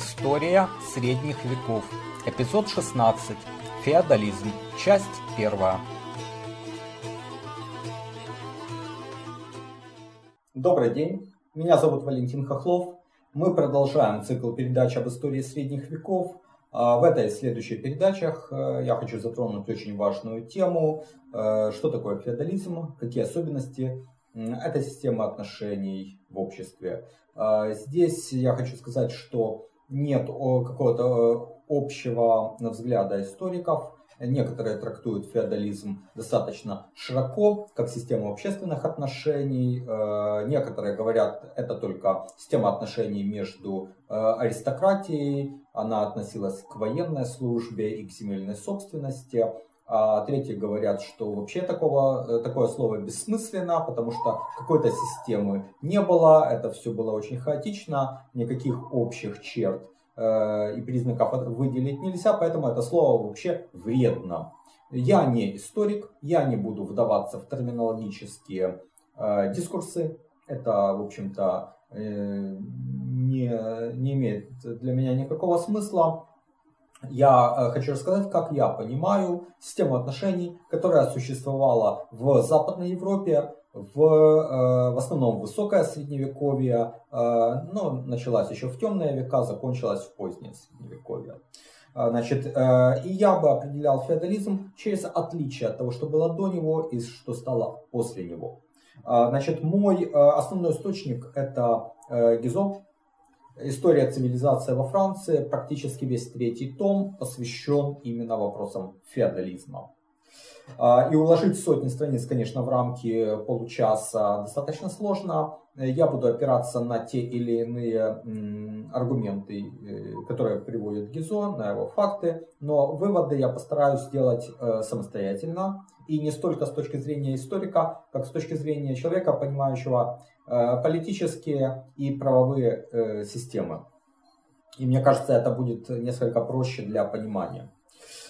История средних веков. Эпизод 16. Феодализм. Часть 1. Добрый день, меня зовут Валентин Хохлов. Мы продолжаем цикл передач об истории средних веков. А В этой и следующих передачах э, я хочу затронуть очень важную тему, э, что такое феодализм, какие особенности этой системы отношений в обществе. А Здесь я хочу сказать, что нет какого-то э, общего взгляда историков. Некоторые трактуют феодализм достаточно широко, как систему общественных отношений. Э, некоторые говорят, это только система отношений между э, аристократией, она относилась к военной службе и к земельной собственности. А третьи говорят, что вообще такого, такое слово бессмысленно, потому что какой-то системы не было, это все было очень хаотично, никаких общих черт э, и признаков выделить нельзя, поэтому это слово вообще вредно. Я не историк, я не буду вдаваться в терминологические э, дискурсы, это, в общем-то, э, не, не имеет для меня никакого смысла я э, хочу рассказать, как я понимаю систему отношений, которая существовала в Западной Европе, в, э, в основном высокое средневековье, э, но началась еще в темные века, закончилась в позднее средневековье. Значит, и я бы определял феодализм через отличие от того, что было до него и что стало после него. Значит, мой основной источник это Гизо, История цивилизации во Франции, практически весь третий том посвящен именно вопросам феодализма. А, и уложить сотни страниц, конечно, в рамки получаса достаточно сложно. Я буду опираться на те или иные аргументы, э, которые приводит Гизо, на его факты, но выводы я постараюсь сделать э, самостоятельно и не столько с точки зрения историка, как с точки зрения человека, понимающего политические и правовые системы. И мне кажется, это будет несколько проще для понимания.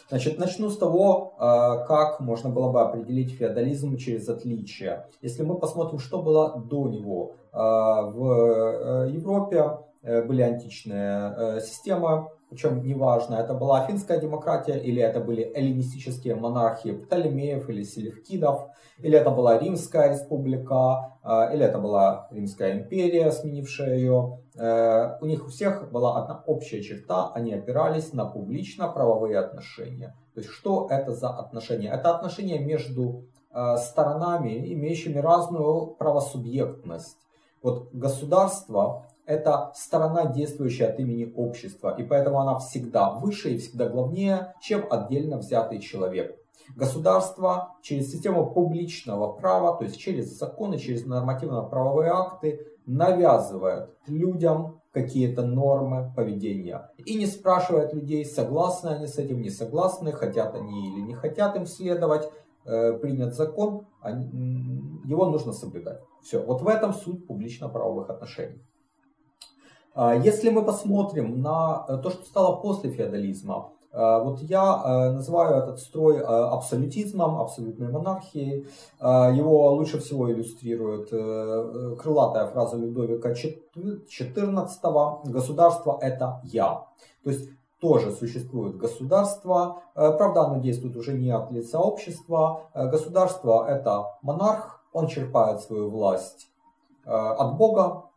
Значит, начну с того, а, как можно было бы определить феодализм через отличия. Если мы посмотрим, что было до него. В э, Европе э, были античные э, системы, причем неважно, это была афинская демократия, или это были эллинистические монархии Птолемеев или Селевкидов, или это была Римская республика, а, или это была Римская империя, сменившая ее. Э, у них у всех была одна общая черта, они опирались на публично-правовые отношения. То есть что это за отношения? Это отношения между э, сторонами, имеющими разную правосубъектность. Вот государство это сторона, действующая от имени общества, и поэтому она всегда выше и всегда главнее, чем отдельно взятый человек. Государство через систему публичного права, то есть через законы, через нормативно-правовые акты, навязывает людям какие-то нормы поведения. И не спрашивает людей, согласны они с этим, не согласны, хотят они или не хотят им следовать. Э, принят закон, его нужно соблюдать. Все. Вот в этом суть публично-правовых отношений. А если мы посмотрим на э, то, что стало после феодализма, э, вот я э, называю этот строй абсолютизмом, абсолютной монархией. Его лучше всего иллюстрирует крылатая фраза Людовика XIV «Государство – это я». То есть тоже существует государство, правда оно действует уже не от лица общества. Государство – это монарх, он черпает свою власть от Бога,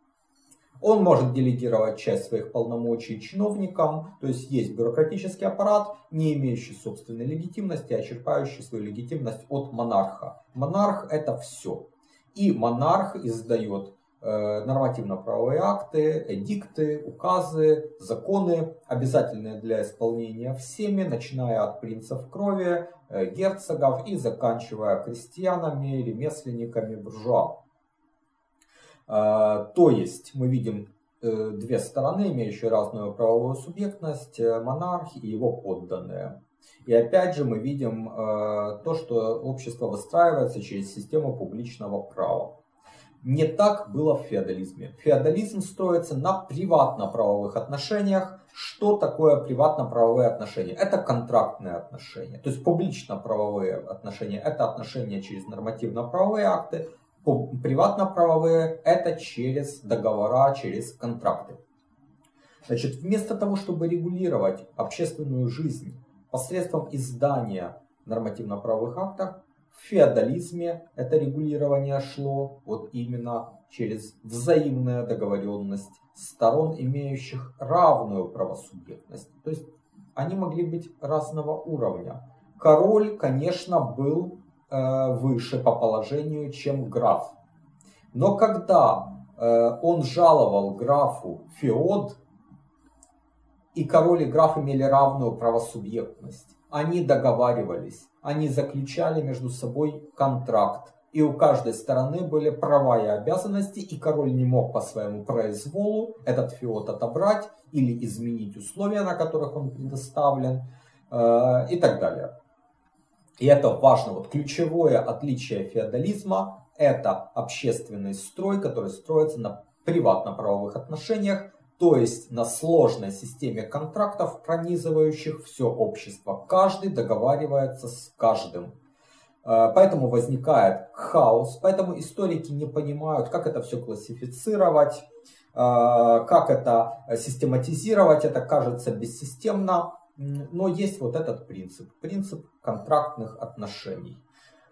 он может делегировать часть своих полномочий чиновникам, то есть есть бюрократический аппарат, не имеющий собственной легитимности, а черпающий свою легитимность от монарха. Монарх это все. И монарх издает э, нормативно-правовые акты, эдикты, указы, законы, обязательные для исполнения всеми, начиная от принцев крови, э, герцогов и заканчивая крестьянами, ремесленниками, буржуа. А, то есть мы видим э, две стороны, имеющие разную правовую субъектность, э, монарх и его подданные. И опять же мы видим э, то, что общество выстраивается через систему публичного права. Не так было в феодализме. Феодализм строится на приватно-правовых отношениях. Что такое приватно-правовые отношения? Это контрактные отношения. То есть публично-правовые отношения. Это отношения через нормативно-правовые акты, Приватно-правовые это через договора, через контракты. Значит, вместо того, чтобы регулировать общественную жизнь посредством издания нормативно-правовых актов, в феодализме это регулирование шло вот именно через взаимную договоренность сторон, имеющих равную правосубъектность. То есть они могли быть разного уровня. Король, конечно, был выше по положению, чем граф. Но когда э, он жаловал графу феод, и король и граф имели равную правосубъектность, они договаривались, они заключали между собой контракт, и у каждой стороны были права и обязанности, и король не мог по своему произволу этот феод отобрать или изменить условия, на которых он предоставлен, э, и так далее. И это важно. Вот ключевое отличие феодализма – это общественный строй, который строится на приватно-правовых отношениях, то есть на сложной системе контрактов, пронизывающих все общество. Каждый договаривается с каждым. Э, поэтому возникает хаос, поэтому историки не понимают, как это все классифицировать, э, как это систематизировать, это кажется бессистемно, но есть вот этот принцип, принцип контрактных отношений.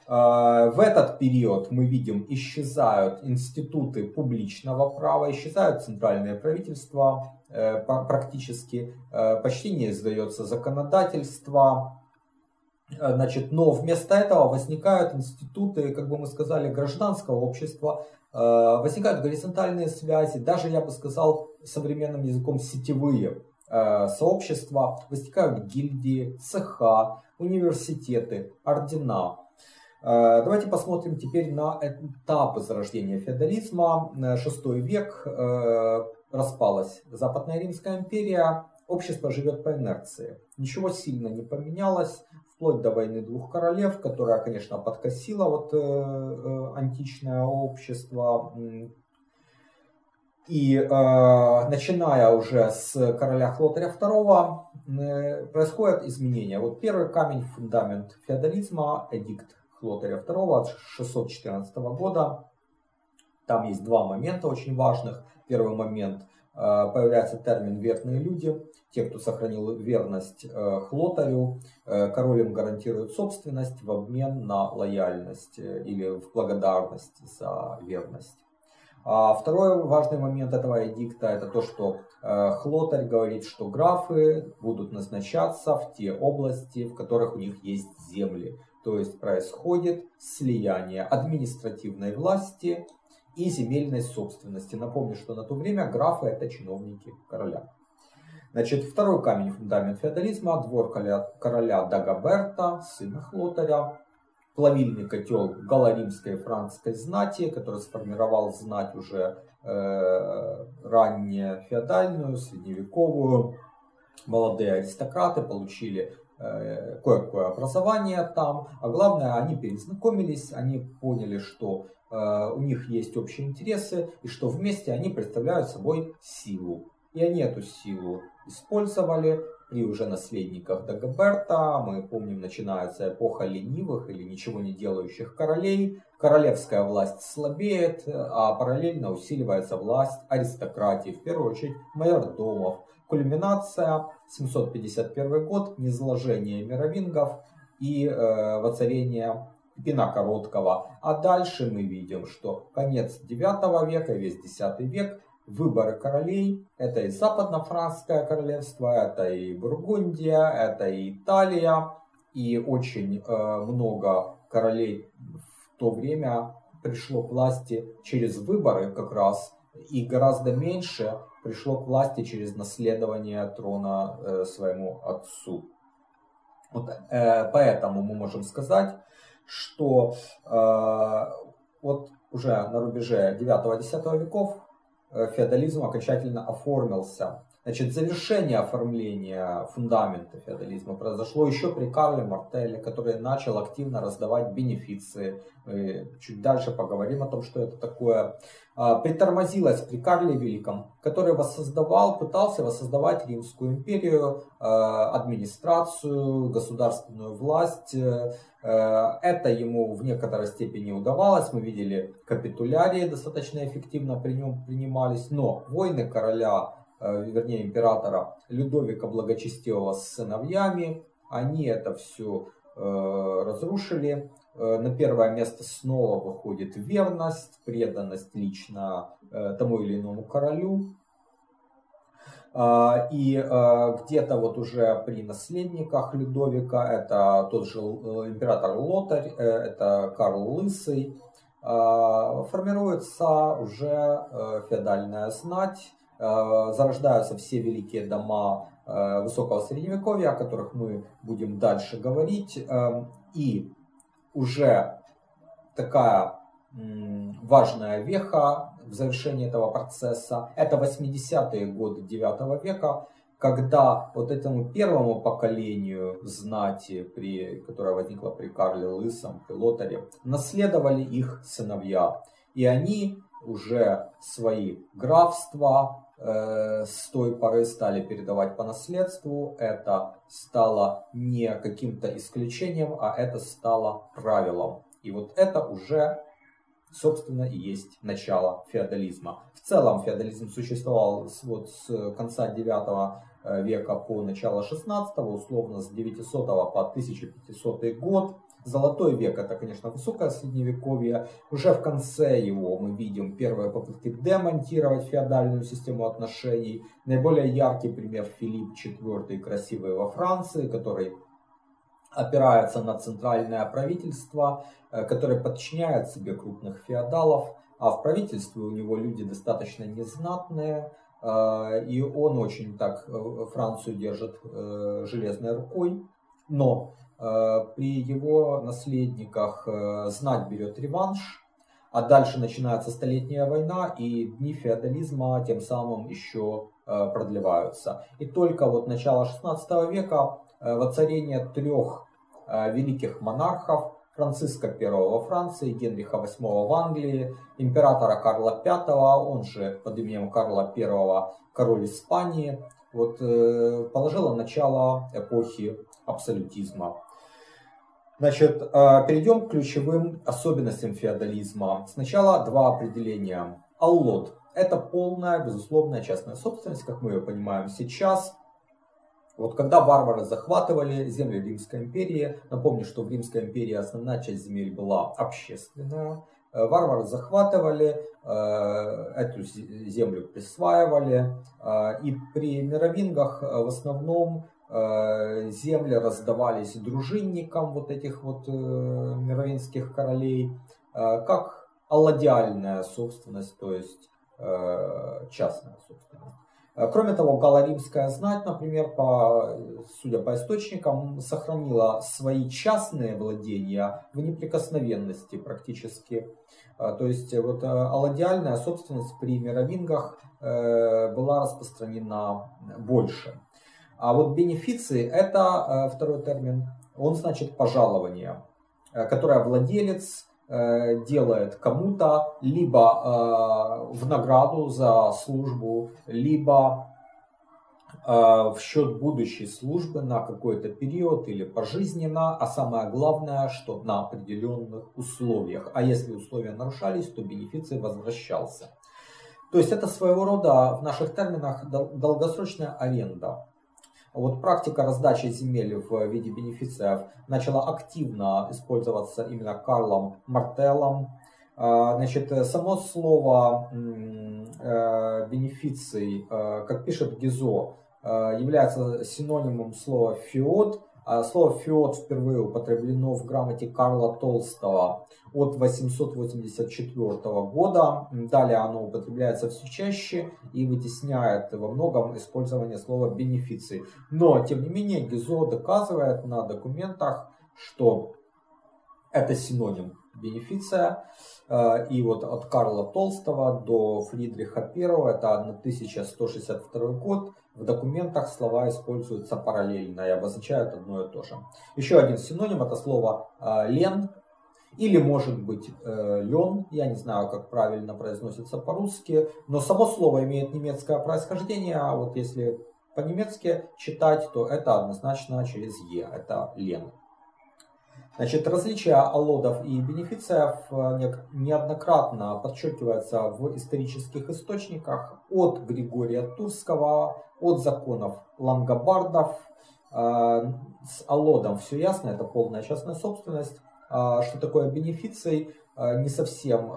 Э, в этот период мы видим, исчезают институты публичного права, исчезают центральные правительства э, практически, э, почти не издается законодательство. Значит, но вместо этого возникают институты, как бы мы сказали, гражданского общества, возникают горизонтальные связи, даже, я бы сказал, современным языком сетевые сообщества, возникают гильдии, цеха, университеты, ордена. Э, давайте посмотрим теперь на этапы зарождения феодализма. Э, шестой век э, распалась Западная Римская империя, общество живет по инерции. Ничего сильно не поменялось, вплоть до войны двух королев, которая, конечно, подкосила вот, античное общество. И э, начиная уже с короля Хлотаря II э, происходят изменения. Вот первый камень, фундамент феодализма, эдикт Хлотаря II от 614 года. Там есть два момента очень важных. Первый момент э, появляется термин «верные люди». Те, кто сохранил верность э, Хлотарю, э, король им гарантирует собственность в обмен на лояльность или в благодарность за верность. А второй важный момент этого эдикта это то, что Хлотарь говорит, что графы будут назначаться в те области, в которых у них есть земли. То есть происходит слияние административной власти и земельной собственности. Напомню, что на то время графы это чиновники короля. Значит, второй камень фундамент феодализма, двор короля, короля Дагоберта, сына Хлотаря, плавильный котел галаримской франкской знати, который сформировал знать уже э, ранее феодальную, средневековую. Молодые аристократы получили Э, кое-какое образование там, а главное, они перезнакомились, они поняли, что э, у них есть общие интересы и что вместе они представляют собой силу. И они эту силу использовали при уже наследниках Дагоберта. Мы помним, начинается эпоха ленивых или ничего не делающих королей. Королевская власть слабеет, а параллельно усиливается власть аристократии, в первую очередь майордомов, Кульминация 751 год, низложение мировингов и э, воцарение Пина Короткого. А дальше мы видим, что конец 9 века, весь 10 век, выборы королей, это и западно-франкское королевство, это и Бургундия, это и Италия, и очень э, много королей в то время пришло к власти через выборы как раз, и гораздо меньше пришло к власти через наследование трона э, своему отцу. Вот, э, поэтому мы можем сказать, что э, вот уже на рубеже 9-10 веков феодализм окончательно оформился Значит, завершение оформления фундамента феодализма произошло еще при Карле Мартелле, который начал активно раздавать бенефиции. Мы чуть дальше поговорим о том, что это такое. А, притормозилось при Карле Великом, который воссоздавал, пытался воссоздавать Римскую империю, а, администрацию, государственную власть. Э, это ему в некоторой степени удавалось. Мы видели капитулярии достаточно эффективно при нем принимались, но войны короля вернее императора Людовика Благочестивого с сыновьями. Они это все разрушили. На первое место снова выходит верность, преданность лично тому или иному королю. А, и а, где-то вот уже при наследниках Людовика, это тот же э, император Лотарь, э, это Карл Лысый, а, формируется уже э, феодальная знать, зарождаются все великие дома высокого средневековья, о которых мы будем дальше говорить, и уже такая важная веха в завершении этого процесса. Это 80-е годы 9 века, когда вот этому первому поколению знати, при, которое возникло при Карле Лысом, при Лотаре, наследовали их сыновья. И они уже свои графства э, с той поры стали передавать по наследству. Это стало не каким-то исключением, а это стало правилом. И вот это уже собственно, и есть начало феодализма. В целом феодализм существовал вот, с конца 9 э, века по начало 16 условно с 900 по 1500 год. Золотой век это, конечно, высокое средневековье. Уже в конце его мы видим первые попытки демонтировать феодальную систему отношений. Наиболее яркий пример Филипп IV красивый во Франции, который опирается на центральное правительство, э, которое подчиняет себе крупных феодалов, а в правительстве у него люди достаточно незнатные, э, и он очень так э, Францию держит железной рукой, но при его наследниках знать берет реванш, а дальше начинается столетняя война, и дни феодализма тем самым еще продлеваются. И только вот начало 16 века воцарение трех э, великих монархов, Франциска I во Франции, Генриха VIII в Англии, императора Карла V, он же под именем Карла I, король Испании, вот, э, положило начало эпохи абсолютизма. Значит, перейдем к ключевым особенностям феодализма. Сначала два определения. Аллот – это полная, безусловная частная собственность, как мы ее понимаем сейчас. Вот когда варвары захватывали земли Римской империи, напомню, что в Римской империи основная часть земель была общественная, э, варвары захватывали, э, эту землю присваивали, э, и при мировингах в основном земли раздавались дружинникам вот этих вот мировинских королей, как алладиальная собственность, то есть частная собственность. Э, кроме того, галаримская знать, например, по, судя по источникам, сохранила свои частные владения в неприкосновенности практически. Э, то есть вот э, алладиальная собственность при мировингах была распространена больше. А вот бенефиции это второй термин, он значит пожалование, которое владелец делает кому-то либо э, в награду за службу, либо э, в счет будущей службы на какой-то период или пожизненно, а самое главное, что на определенных условиях. А если условия нарушались, то бенефиций возвращался. То есть это своего рода в наших терминах долгосрочная аренда. Вот практика раздачи земель в виде бенефициев начала активно использоваться именно Карлом Мартеллом. А, значит, само слово э, бенефиций, э, как пишет Гизо, э, является синонимом слова феод, слово «феод» впервые употреблено в грамоте Карла Толстого от 884 года. Далее оно употребляется все чаще и вытесняет во многом использование слова «бенефиций». Но, тем не менее, Гизо доказывает на документах, что это синоним бенефиция. Э, и вот от Карла Толстого до Фридриха I, это 1162 год, в документах слова используются параллельно и обозначают одно и то же. Еще один синоним это слово э, лен или может быть э, лен, я не знаю, как правильно произносится по-русски, но само слово имеет немецкое происхождение, а вот если по-немецки читать, то это однозначно через «е», это лен. Значит, различие аллодов и бенефициев э, неоднократно подчеркивается в исторических источниках от Григория Турского, от законов лангобардов. Э, с аллодом все ясно, это полная частная собственность. Э, что такое бенефиций, не совсем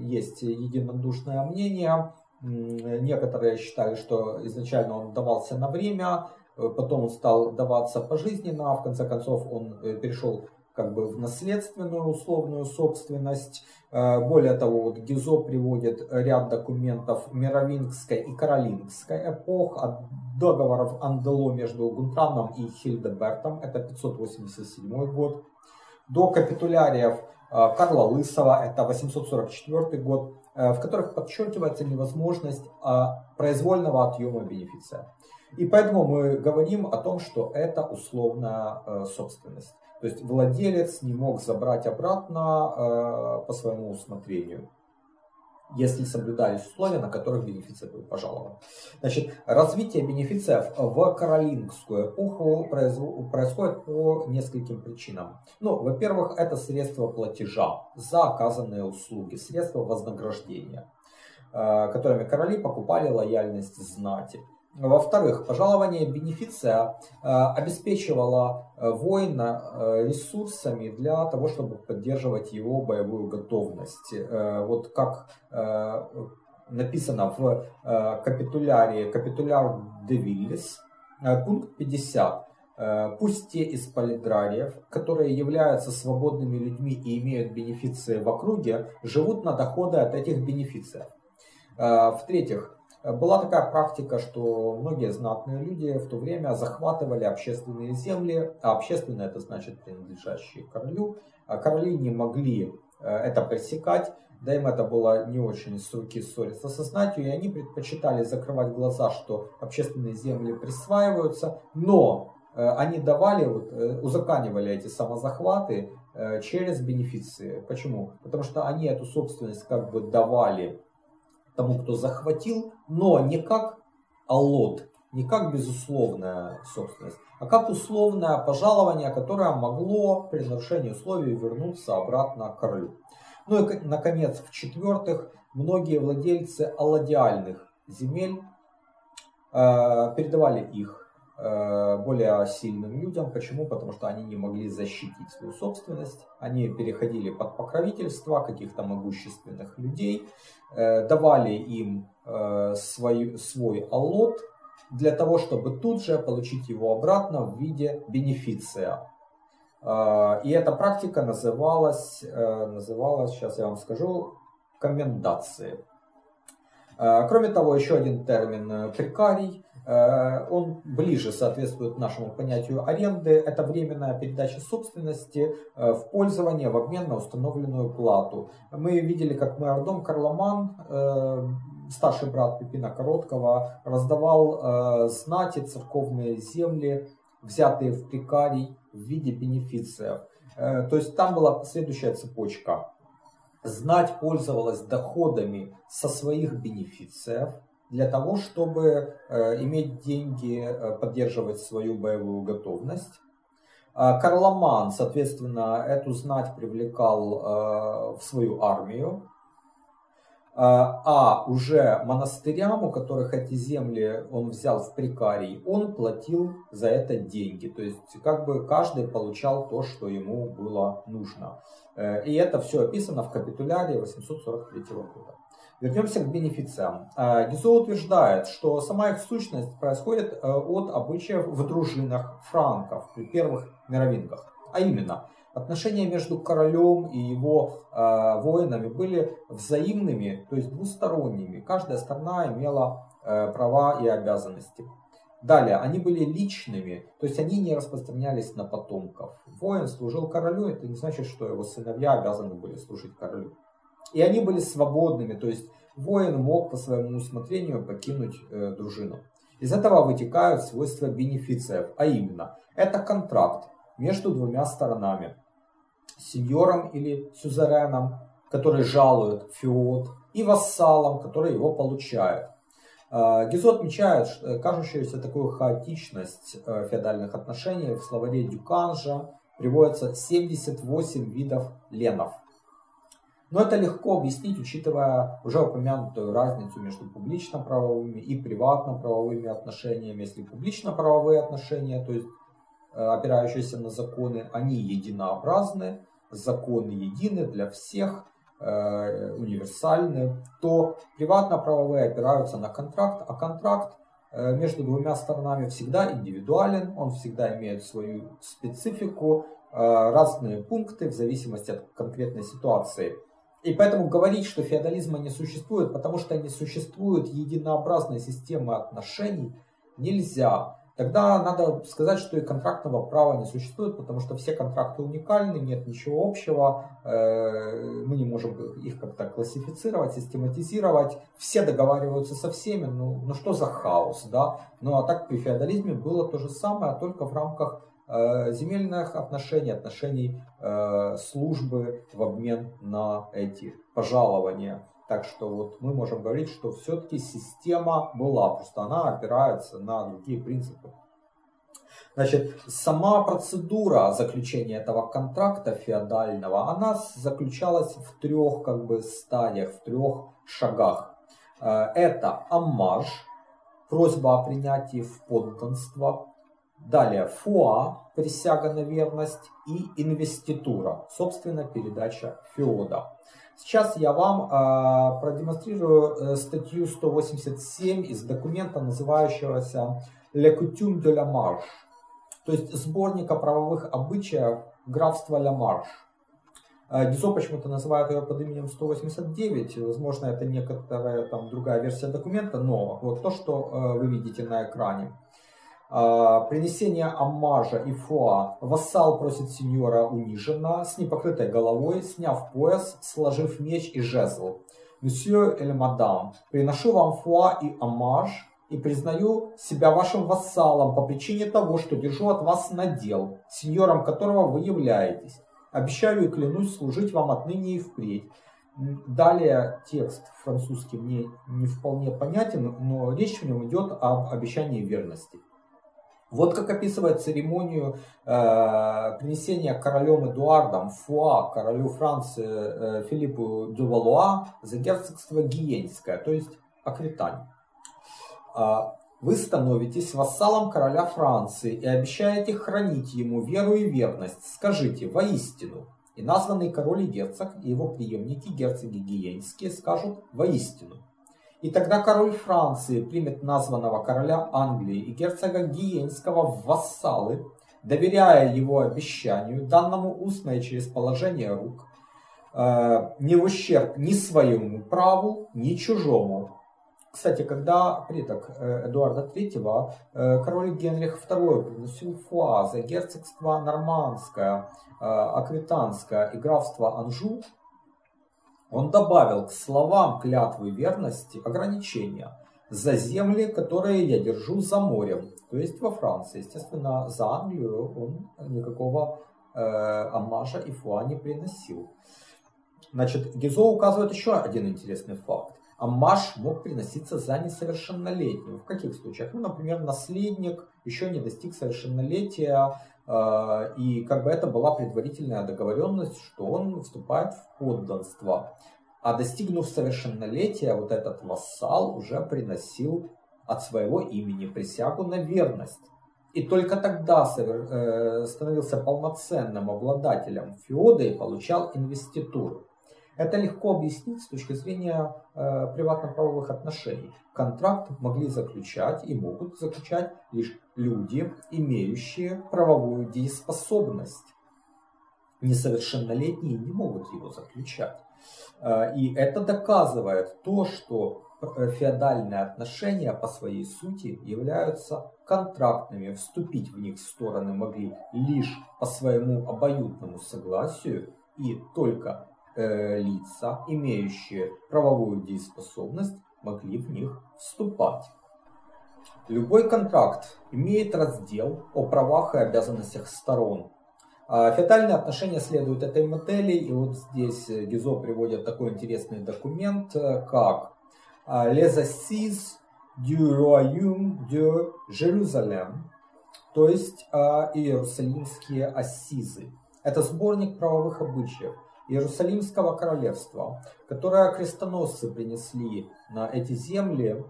есть единодушное мнение. Некоторые считали, что изначально он давался на время, потом он стал даваться пожизненно, а в конце концов он э, перешел как бы в наследственную условную собственность. Э, более того, вот Гизо приводит ряд документов Мировингской и Каролингской эпох, от договоров Андело между Гунтраном и Хильдебертом, это 587 год, до капитуляриев Карла Лысого, это 844 год, в которых подчеркивается невозможность произвольного отъема бенефиция. И поэтому мы говорим о том, что это условная э, собственность. То есть владелец не мог забрать обратно э, по своему усмотрению, если соблюдались условия, на которых бенефиция был пожалован. Значит, развитие бенефициев в каролингскую эпоху происходит по нескольким причинам. Ну, во-первых, это средства платежа за оказанные услуги, средства вознаграждения, э, которыми короли покупали лояльность знати. Во-вторых, пожалование бенефиция э, обеспечивало э, воина э, ресурсами для того, чтобы поддерживать его боевую готовность. Вот как написано в капитуляре «Капитуляр де Виллис», пункт 50. Пусть те из полидрариев, которые являются свободными людьми и имеют бенефиции в округе, живут на доходы от этих бенефициев. В-третьих, была такая практика, что многие знатные люди в то время захватывали общественные земли, а общественные это значит принадлежащие королю. А короли не могли э, это пресекать, да им это было не очень с руки ссориться со знатью, и они предпочитали закрывать глаза, что общественные земли присваиваются, но э, они давали, вот, э, узаканивали эти самозахваты через бенефиции. Почему? Потому что они эту собственность как бы давали тому, кто захватил, но не как аллот, не как безусловная собственность, а как условное пожалование, которое могло при нарушении условий вернуться обратно королю. Ну и, наконец, в-четвертых, многие владельцы алладиальных земель э, передавали их Э, более сильным людям. Почему? Потому что они не могли защитить свою собственность. Они переходили под покровительство каких-то могущественных людей, давали им э, свой, свой аллот для того, чтобы тут же получить его обратно в виде бенефиция. И эта практика называлась, называлась сейчас я вам скажу, комендации. Кроме того, еще один термин прикарий Э, он ближе соответствует нашему понятию аренды. Это временная передача собственности э, в пользование в обмен на установленную плату. Мы видели, как мэрдом Карломан, э, старший брат Пипина Короткого, раздавал знати церковные земли, взятые в прикарий в виде бенефициев. То есть там была следующая цепочка. Знать пользовалась доходами со своих бенефициев, для того, чтобы э, иметь деньги, э, поддерживать свою боевую готовность. А Карломан, соответственно, эту знать привлекал э, в свою армию, а, а уже монастырям, у которых эти земли он взял в прикарий, он платил за это деньги. То есть как бы каждый получал то, что ему было нужно. И это все описано в капитуляре 843 года. Вернемся к бенефициам. А, Гизо утверждает, что сама их сущность происходит э, от обычаев в дружинах франков при первых мировингах. А именно, отношения между королем и его э, воинами были взаимными, то есть двусторонними. Каждая сторона имела э, права и обязанности. Далее, они были личными, то есть они не распространялись на потомков. Воин служил королю, это не значит, что его сыновья обязаны были служить королю. И они были свободными, то есть воин мог по своему усмотрению покинуть э, дружину. Из этого вытекают свойства бенефициев, а именно, это контракт между двумя сторонами, сеньором или сюзереном, который жалует феод, и вассалом, который его получает. Э, Гизо отмечает кажущуюся такую хаотичность э, феодальных отношений в словаре Дюканжа, приводится 78 видов ленов. Но это легко объяснить, учитывая уже упомянутую разницу между публично-правовыми и приватно-правовыми отношениями. Если публично-правовые отношения, то есть э, опирающиеся на законы, они единообразны, законы едины для всех, э, универсальны, то приватно-правовые опираются на контракт, а контракт э, между двумя сторонами всегда индивидуален, он всегда имеет свою специфику, разные пункты в зависимости от конкретной ситуации. И поэтому говорить, что феодализма не существует, потому что не существует единообразной системы отношений, нельзя. Тогда надо сказать, что и контрактного права не существует, потому что все контракты уникальны, нет ничего общего, э, мы не можем их как-то классифицировать, систематизировать, все договариваются со всеми, ну, ну что за хаос, да? Ну а так при феодализме было то же самое, только в рамках земельных отношений, отношений э, службы в обмен на эти пожалования. Так что вот мы можем говорить, что все-таки система была, просто она опирается на другие принципы. Значит, сама процедура заключения этого контракта феодального, она заключалась в трех как бы стадиях, в трех шагах. Э, это аммаж, просьба о принятии в подданство, Далее фуа, присяга на верность и инвеститура, собственно передача феода. Сейчас я вам э, продемонстрирую э, статью 187 из документа, называющегося «Le coutume de la Marche», то есть сборника правовых обычаев графства Ла Марш. Дизо почему-то называют ее под именем 189, возможно это некоторая там другая версия документа, но вот то, что э, вы видите на экране. А, принесение аммажа и фуа. Вассал просит сеньора униженно, с непокрытой головой, сняв пояс, сложив меч и жезл. Месье или мадам, приношу вам фуа и аммаж и признаю себя вашим вассалом по причине того, что держу от вас надел, сеньором которого вы являетесь. Обещаю и клянусь служить вам отныне и впредь. Далее текст французский мне не вполне понятен, но речь в нем идет об обещании верности. Вот как описывает церемонию э, принесения королем Эдуардом Фуа, королю Франции э, Филиппу Дювалуа за герцогство Гиенское, то есть Аквитань. Э, вы становитесь вассалом короля Франции и обещаете хранить ему веру и верность. Скажите, воистину. И названный король и герцог, и его преемники, герцоги Гиенские, скажут воистину. И тогда король Франции примет названного короля Англии и герцога Гиенского в вассалы, доверяя его обещанию, данному устно и через положение рук, э, не в ущерб ни своему праву, ни чужому. Кстати, когда предок э, Эдуарда III, э, король Генрих II приносил фуа за герцогство Нормандское, Аквитанское и графство Анжу, он добавил к словам клятвы верности ограничения за земли, которые я держу за морем, то есть во Франции. Естественно, за Англию он никакого э, амажа и фуа не приносил. Значит, Гизо указывает еще один интересный факт. Аммаж мог приноситься за несовершеннолетнего. В каких случаях? Ну, например, наследник еще не достиг совершеннолетия, и как бы это была предварительная договоренность, что он вступает в подданство. А достигнув совершеннолетия, вот этот вассал уже приносил от своего имени присягу на верность. И только тогда э, становился полноценным обладателем феода и получал инвеституру. Это легко объяснить с точки зрения э, приватно-правовых отношений. Контракт могли заключать и могут заключать лишь люди, имеющие правовую дееспособность. Несовершеннолетние не могут его заключать. Э, и это доказывает то, что феодальные отношения по своей сути являются контрактными. Вступить в них стороны могли лишь по своему обоюдному согласию и только э, лица, имеющие правовую дееспособность, могли в них вступать. Любой контракт имеет раздел о правах и обязанностях сторон. А феодальные отношения следуют этой модели, и вот здесь Гизо приводит такой интересный документ, э, как «Les assises du royaume de Jérusalem», то есть Иерусалимские ассизы. Это сборник правовых обычаев Иерусалимского королевства, которое крестоносцы принесли на эти земли,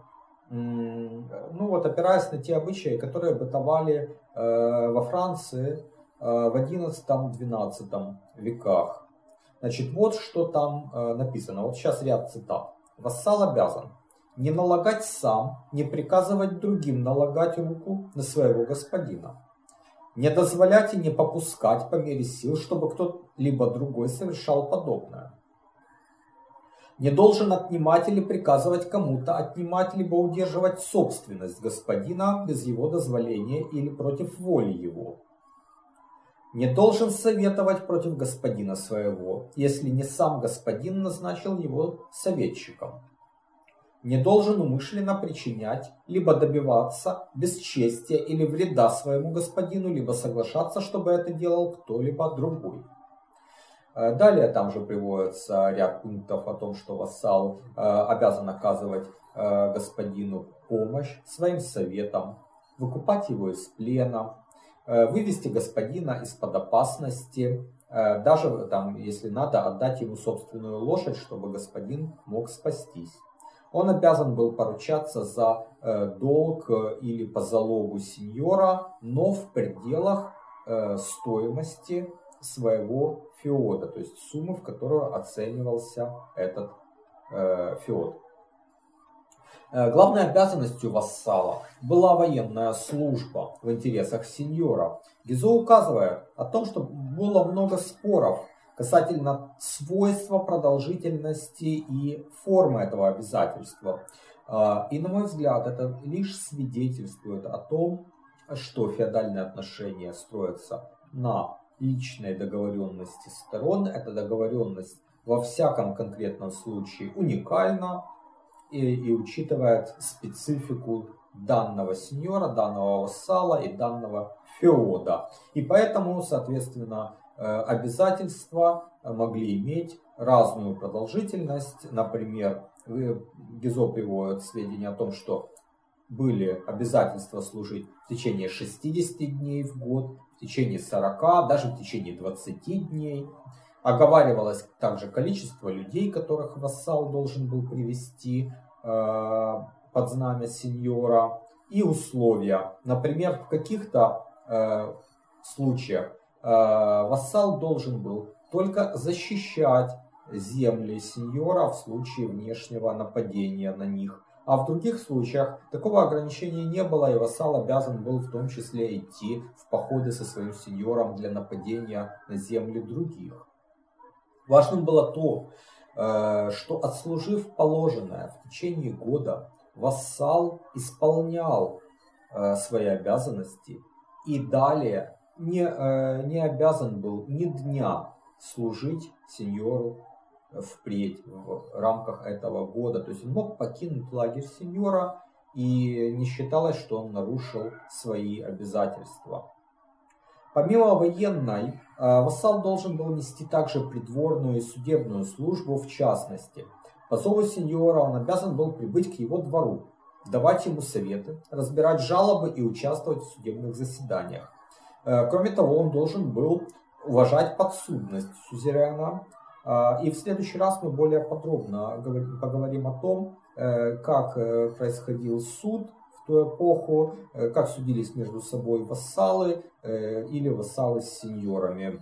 ну вот опираясь на те обычаи, которые бытовали во Франции в XI-XII веках. Значит, вот что там написано. Вот сейчас ряд цитат. Вассал обязан не налагать сам, не приказывать другим налагать руку на своего господина. Не дозволять и не попускать по мере сил, чтобы кто-либо другой совершал подобное. Не должен отнимать или приказывать кому-то отнимать либо удерживать собственность господина без его дозволения или против воли его. Не должен советовать против господина своего, если не сам господин назначил его советчиком не должен умышленно причинять, либо добиваться бесчестия или вреда своему господину, либо соглашаться, чтобы это делал кто-либо другой. Э, далее там же приводится ряд пунктов о том, что вассал э, обязан оказывать э, господину помощь своим советом, выкупать его из плена, вывести господина из-под опасности, даже там, если надо, отдать ему собственную лошадь, чтобы господин мог спастись. Он обязан был поручаться за э, долг э, или по залогу сеньора, но в пределах э, стоимости своего феода, то есть суммы, в которую оценивался этот феод. Главной обязанностью вассала была военная служба в интересах сеньора. Гизо указывает о том, что было много споров касательно свойства продолжительности и формы этого обязательства. А, и на мой взгляд, это лишь свидетельствует о том, что феодальные отношения строятся на личной договоренности сторон. Эта договоренность во всяком конкретном случае уникальна и, и учитывает специфику данного сеньора, данного вассала и данного феода. И поэтому, соответственно, Э, обязательства могли иметь разную продолжительность. Например, Гизо приводит сведения о том, что были обязательства служить в течение 60 дней в год, в течение 40, даже в течение 20 дней. Оговаривалось также количество людей, которых вассал должен был привести э, под знамя сеньора, и условия. Например, в каких-то э, случаях Э, вассал должен был только защищать земли сеньора в случае внешнего нападения на них. А в других случаях такого ограничения не было, и вассал обязан был в том числе идти в походы со своим сеньором для нападения на земли других. Важным было то, э, что отслужив положенное в течение года, вассал исполнял э, свои обязанности и далее не, э, не обязан был ни дня служить сеньору впредь в рамках этого года. То есть он мог покинуть лагерь сеньора и не считалось, что он нарушил свои обязательства. Помимо военной, э, вассал должен был нести также придворную и судебную службу в частности. По зову сеньора он обязан был прибыть к его двору, давать ему советы, разбирать жалобы и участвовать в судебных заседаниях. Э, кроме того, он должен был уважать подсудность сюзерена. А, и в следующий раз мы более подробно поговорим о том, э, как э, происходил суд в ту эпоху, как судились между собой вассалы или вассалы с сеньорами.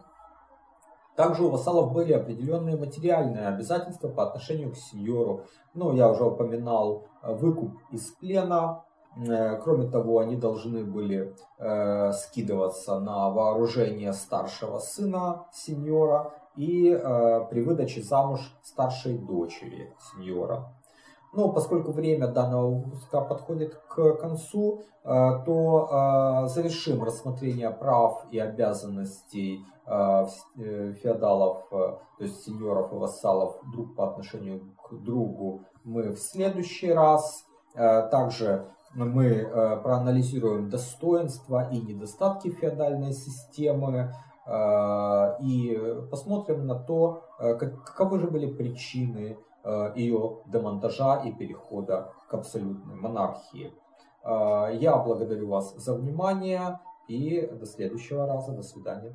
Также у вассалов были определенные материальные обязательства по отношению к сеньору. Ну, я уже упоминал выкуп из плена, Э, кроме того, они должны были э, скидываться на вооружение старшего сына сеньора и э, при выдаче замуж старшей дочери сеньора. Но поскольку время данного выпуска подходит к концу, то завершим рассмотрение прав и обязанностей феодалов, то есть сеньоров и вассалов друг по отношению к другу мы в следующий раз. Также мы э, проанализируем достоинства и недостатки феодальной системы э, и посмотрим на то, э, каковы же были причины ее демонтажа и перехода к абсолютной монархии. Я благодарю вас за внимание И до следующего раза. До свидания.